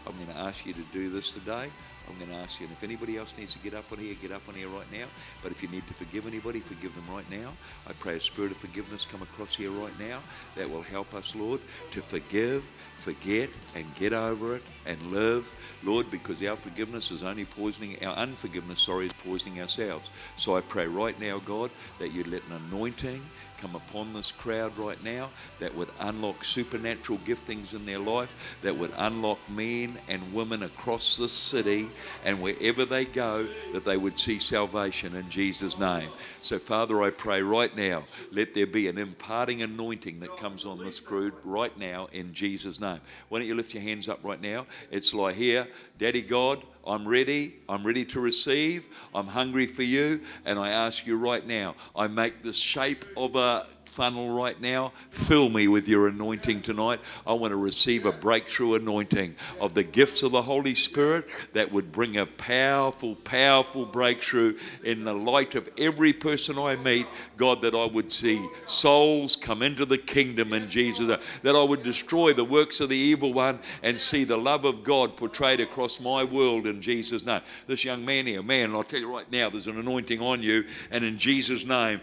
I'm going to ask you to do this today. I'm going to ask you, and if anybody else needs to get up on here, get up on here right now. But if you need to forgive anybody, forgive them right now. I pray a spirit of forgiveness come across here right now that will help us, Lord, to forgive, forget, and get over it and live, Lord, because our forgiveness is only poisoning, our unforgiveness, sorry, is poisoning ourselves. So I pray right now, God, that you'd let an anointing come upon this crowd right now that would unlock supernatural giftings in their life, that would unlock men and women across this city and wherever they go, that they would see salvation in Jesus' name. So, Father, I pray right now, let there be an imparting anointing that comes on this crew right now in Jesus' name. Why don't you lift your hands up right now? It's like here, Daddy God. I'm ready. I'm ready to receive. I'm hungry for you. And I ask you right now, I make the shape of a funnel right now. Fill me with your anointing tonight. I want to receive a breakthrough anointing of the gifts of the Holy Spirit that would bring a powerful, powerful breakthrough in the light of every person I meet. God, that I would see souls come into the kingdom in Jesus, that I would destroy the works of the evil one and see the love of God portrayed across my world in Jesus' name. This young man here, man, I'll tell you right now, there's an anointing on you, and in Jesus' name,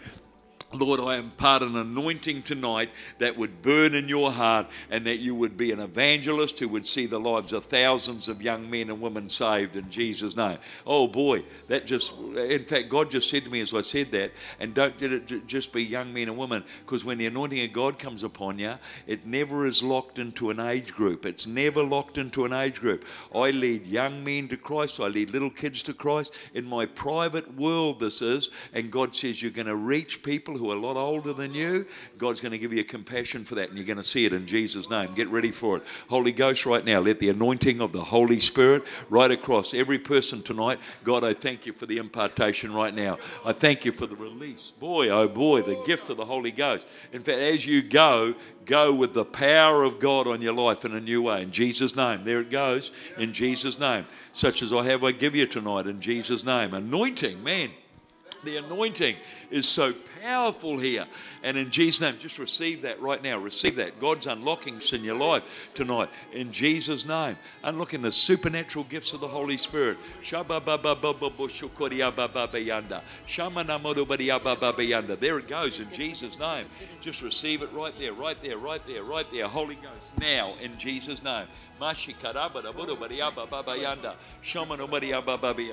Lord, I impart an anointing tonight that would burn in your heart and that you would be an evangelist who would see the lives of thousands of young men and women saved in Jesus' name. Oh boy, that just, in fact, God just said to me as I said that, and don't let it just be young men and women, because when the anointing of God comes upon you, it never is locked into an age group. It's never locked into an age group. I lead young men to Christ, I lead little kids to Christ. In my private world, this is, and God says you're going to reach people who are a lot older than you, God's going to give you compassion for that, and you're going to see it in Jesus' name. Get ready for it. Holy Ghost, right now, let the anointing of the Holy Spirit right across every person tonight. God, I thank you for the impartation right now. I thank you for the release. Boy, oh boy, the gift of the Holy Ghost. In fact, as you go, go with the power of God on your life in a new way. In Jesus' name. There it goes. In Jesus' name. Such as I have, I give you tonight in Jesus' name. Anointing, man. The anointing is so powerful here. And in Jesus' name, just receive that right now. Receive that. God's unlocking in your life tonight. In Jesus' name. Unlocking the supernatural gifts of the Holy Spirit. There it goes in Jesus' name. Just receive it right there, right there, right there, right there. Holy Ghost, now in Jesus' name.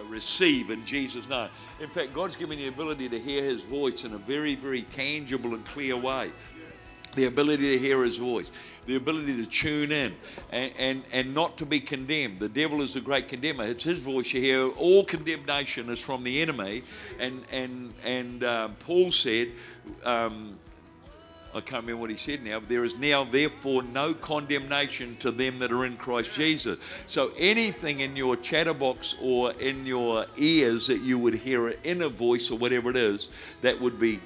Receive in Jesus' name. In fact, God's given you the ability to hear His voice in a very, very tangible and clear way. The ability to hear His voice, the ability to tune in and, and, and not to be condemned. The devil is the great condemner. It's his voice you hear. All condemnation is from the enemy. And, and, and um, Paul said, um, I can't remember what he said now, but there is now therefore no condemnation to them that are in Christ Jesus. So anything in your chatterbox or in your ears that you would hear an inner voice or whatever it is that would be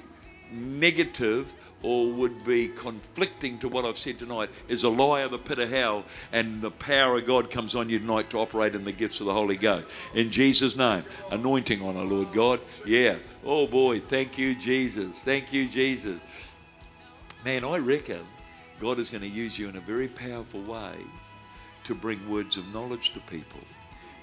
negative or would be conflicting to what I've said tonight is a lie of the pit of hell, and the power of God comes on you tonight to operate in the gifts of the Holy Ghost. In Jesus' name, anointing on our Lord God. Yeah. Oh boy, thank you, Jesus. Thank you, Jesus. Man, I reckon God is going to use you in a very powerful way to bring words of knowledge to people.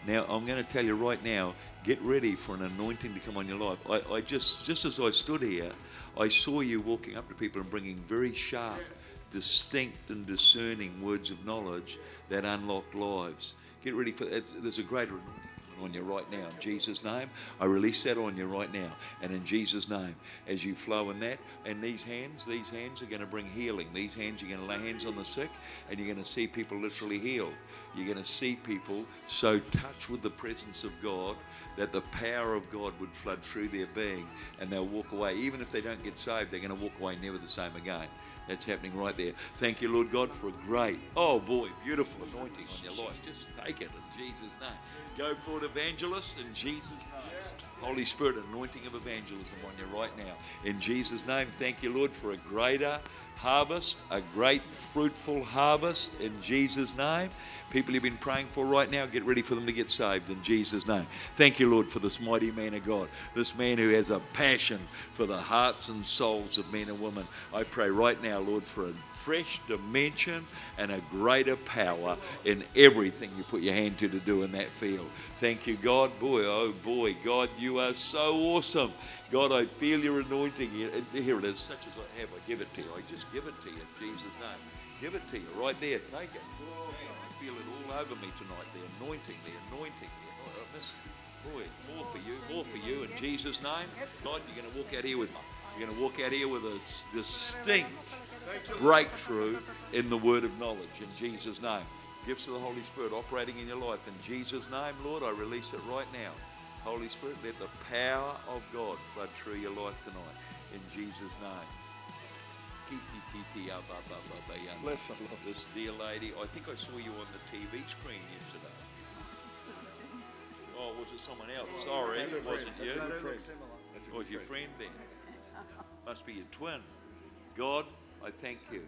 Now, I'm going to tell you right now, get ready for an anointing to come on your life. I, I just, just as I stood here, I saw you walking up to people and bringing very sharp, distinct, and discerning words of knowledge that unlock lives. Get ready for it. There's a greater anointing on you right now. In Jesus' name, I release that on you right now. And in Jesus' name, as you flow in that, and these hands, these hands are going to bring healing. These hands, you're going to lay hands on the sick, and you're going to see people literally healed. You're going to see people so touched with the presence of God that the power of God would flood through their being, and they'll walk away. Even if they don't get saved, they're going to walk away never the same again. That's happening right there. Thank you, Lord God, for a great, oh boy, beautiful anointing on your life. Just take it in Jesus' name. Go for it, evangelist, in Jesus' name. Holy Spirit, anointing of evangelism on you right now. In Jesus' name, thank you, Lord, for a greater harvest, a great fruitful harvest in Jesus' name. People you've been praying for right now, get ready for them to get saved in Jesus' name. Thank you, Lord, for this mighty man of God, this man who has a passion for the hearts and souls of men and women. I pray right now, Lord, for a fresh dimension and a greater power in everything you put your hand to to do in that field. Thank you, God. Boy, oh boy, God, you are so awesome. God, I feel your anointing. Here uh, it is, such as I have. I give it to you. I just give it to you in Jesus' name. Give it to you right there. Take it. I feel it all over me tonight. The anointing, the anointing, oh, the anointing. Boy, more for you, more for you in Jesus' name. God, you're going to walk out here with me. you're going to walk out here with a distinct breakthrough in the word of knowledge in Jesus' name. Gifts of the Holy Spirit operating in your life. In Jesus' name, Lord, I release it right now. Holy Spirit, let the power of God flood through your life tonight. In Jesus' name. Bless her, Lord. This dear lady, I think I saw you on the TV screen yesterday. Oh, was it someone else? Sorry, it wasn't you. It was your friend then. Must be your twin. God, I thank you.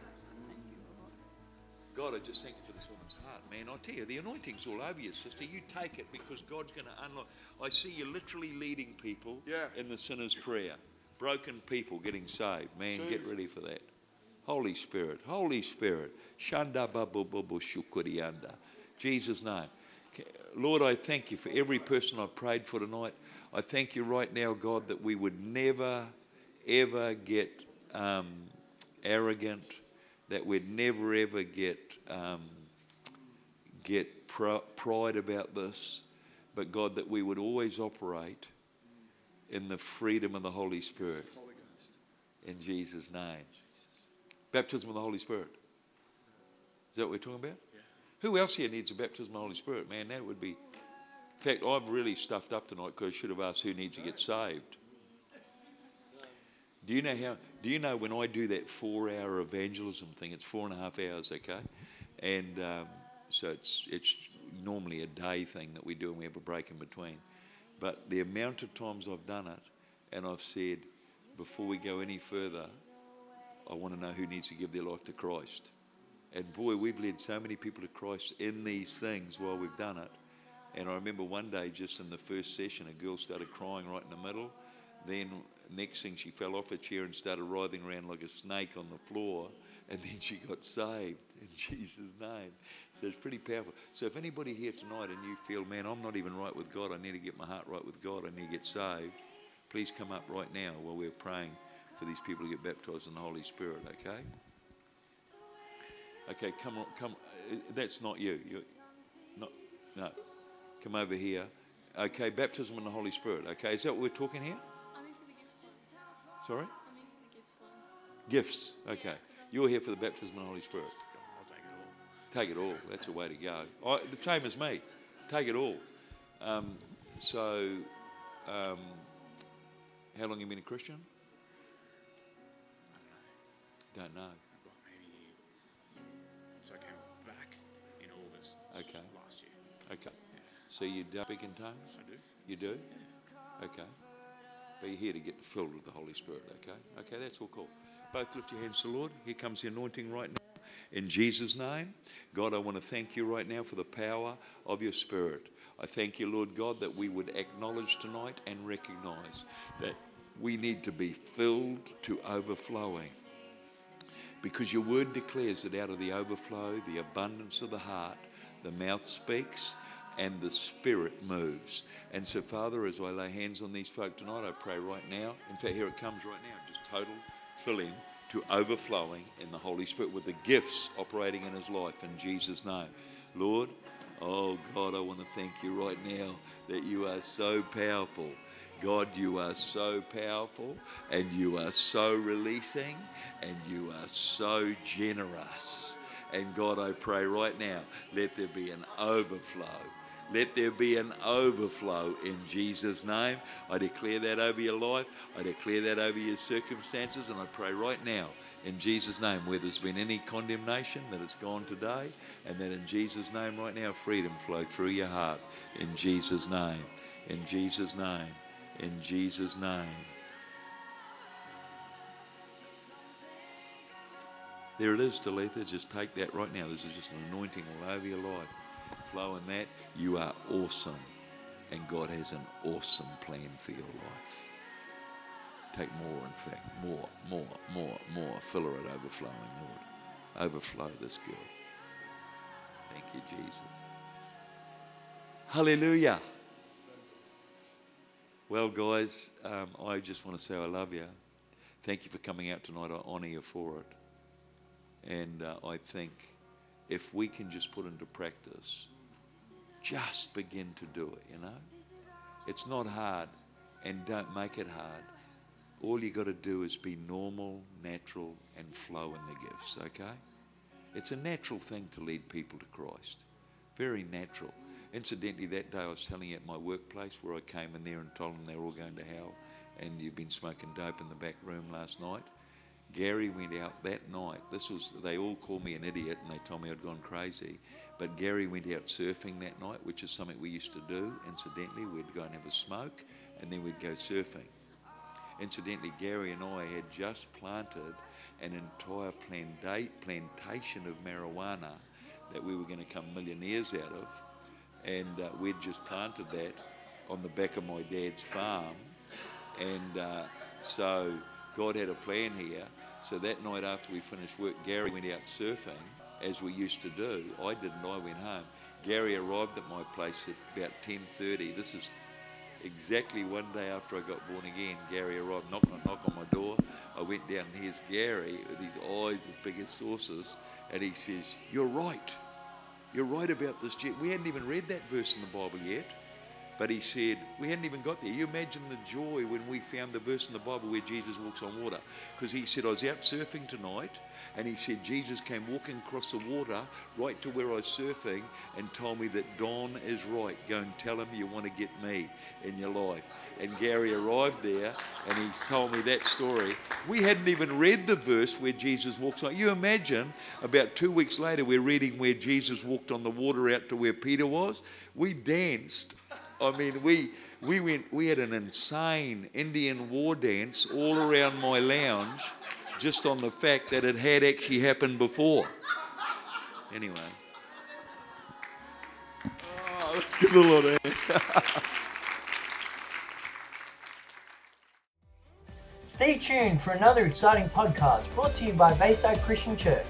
God, I just thank you for this woman's heart, man. I tell you, the anointing's all over you, sister. You take it because God's going to unlock. I see you literally leading people Yeah. in the sinner's prayer. Broken people getting saved. Man, get ready for that. Holy Spirit, Holy Spirit. Shanda babu bubu shukurianda. Jesus' name. Lord, I thank you for every person I've prayed for tonight. I thank you right now, God, that we would never, ever get um, arrogant, that we'd never, ever get, um, get pr- pride about this, but God, that we would always operate in the freedom of the Holy Spirit. In Jesus' name. Baptism of the Holy Spirit. Is that what we're talking about? Who else here needs a baptism of the Holy Spirit? Man, that would be. In fact, I've really stuffed up tonight because I should have asked who needs to get saved. Do you know how? Do you know when I do that four-hour evangelism thing? It's four and a half hours, okay, and um, so it's it's normally a day thing that we do, and we have a break in between. But the amount of times I've done it, and I've said, before we go any further, I want to know who needs to give their life to Christ. And boy, we've led so many people to Christ in these things while we've done it. And I remember one day, just in the first session, a girl started crying right in the middle. then next thing she fell off her chair and started writhing around like a snake on the floor, and then she got saved in Jesus' name. So it's pretty powerful. So if anybody here tonight and you feel, man, I'm not even right with God, I need to get my heart right with God, I need to get saved, please come up right now while we're praying for these people to get baptized in the Holy Spirit, okay? Okay, come on, come. uh, That's not you. You, not, no. Come over here. Okay, baptism in the Holy Spirit. Okay, is that what we're talking here? Sorry, I'm in for the gifts one. gifts. Okay, you're here for the baptism of the Holy Spirit. I'll take it all. Take it all. That's the way to go. I, the same as me. Take it all. Um, so, um, how long have you been a Christian? Don't know. Well, maybe. So I came back in August Okay. last year. Okay. So you do speak in tongues? I do. You do? Okay. But you're here to get filled with the Holy Spirit, okay? Okay, that's all cool. Both lift your hands to the Lord. Here comes the anointing right now. In Jesus' name, God, I want to thank you right now for the power of your Spirit. I thank you, Lord God, that we would acknowledge tonight and recognize that we need to be filled to overflowing. Because your word declares that out of the overflow, the abundance of the heart, the mouth speaks and the spirit moves. And so, Father, as I lay hands on these folk tonight, I pray right now. In fact, here it comes right now, just total filling to overflowing in the Holy Spirit with the gifts operating in his life in Jesus' name. Lord, oh God, I want to thank you right now that you are so powerful. God, you are so powerful and you are so releasing and you are so generous. And God, I pray right now, let there be an overflow. Let there be an overflow in Jesus' name. I declare that over your life. I declare that over your circumstances. And I pray right now, in Jesus' name, where there's been any condemnation, that it's gone today. And that in Jesus' name, right now, freedom flow through your heart. In Jesus' name. In Jesus' name. In Jesus' name. There it is, Talitha. Just take that right now. This is just an anointing all over your life. Flow in that. You are awesome. And God has an awesome plan for your life. Take more, in fact. More, more, more, more. Fill her at overflowing, Lord. Overflow this girl. Thank you, Jesus. Hallelujah. Well, guys, um, I just want to say I love you. Thank you for coming out tonight. I honour you for it. And uh, I think if we can just put into practice, just begin to do it, you know? It's not hard, and don't make it hard. All you got to do is be normal, natural, and flow in the gifts, okay? It's a natural thing to lead people to Christ. Very natural. Incidentally, that day I was telling you at my workplace where I came in there and told them they were all going to hell and you've been smoking dope in the back room last night. Gary went out that night. This was, they all called me an idiot and they told me I'd gone crazy. But Gary went out surfing that night, which is something we used to do. Incidentally, we'd go and have a smoke and then we'd go surfing. Incidentally, Gary and I had just planted an entire planta- plantation of marijuana that we were going to come millionaires out of. And uh, we'd just planted that on the back of my dad's farm. And uh, so God had a plan here. So that night after we finished work, Gary went out surfing, as we used to do. I didn't. I went home. Gary arrived at my place at about 10.30. This is exactly one day after I got born again. Gary arrived, knocked on, knock on my door. I went down and here's Gary with his eyes as big as saucers. And he says, you're right. You're right about this. Je-" We hadn't even read that verse in the Bible yet. But he said, we hadn't even got there. You imagine the joy when we found the verse in the Bible where Jesus walks on water. Because he said, I was out surfing tonight, and he said, Jesus came walking across the water right to where I was surfing and told me that Don is right. Go and tell him you want to get me in your life. And Gary arrived there, and he told me that story. We hadn't even read the verse where Jesus walks on. You imagine, about two weeks later, we're reading where Jesus walked on the water out to where Peter was. We danced I mean, we we went we had an insane Indian war dance all around my lounge, just on the fact that it had actually happened before. Anyway. Oh, let's give the Lord a hand. Stay tuned for another exciting podcast brought to you by Bayside Christian Church.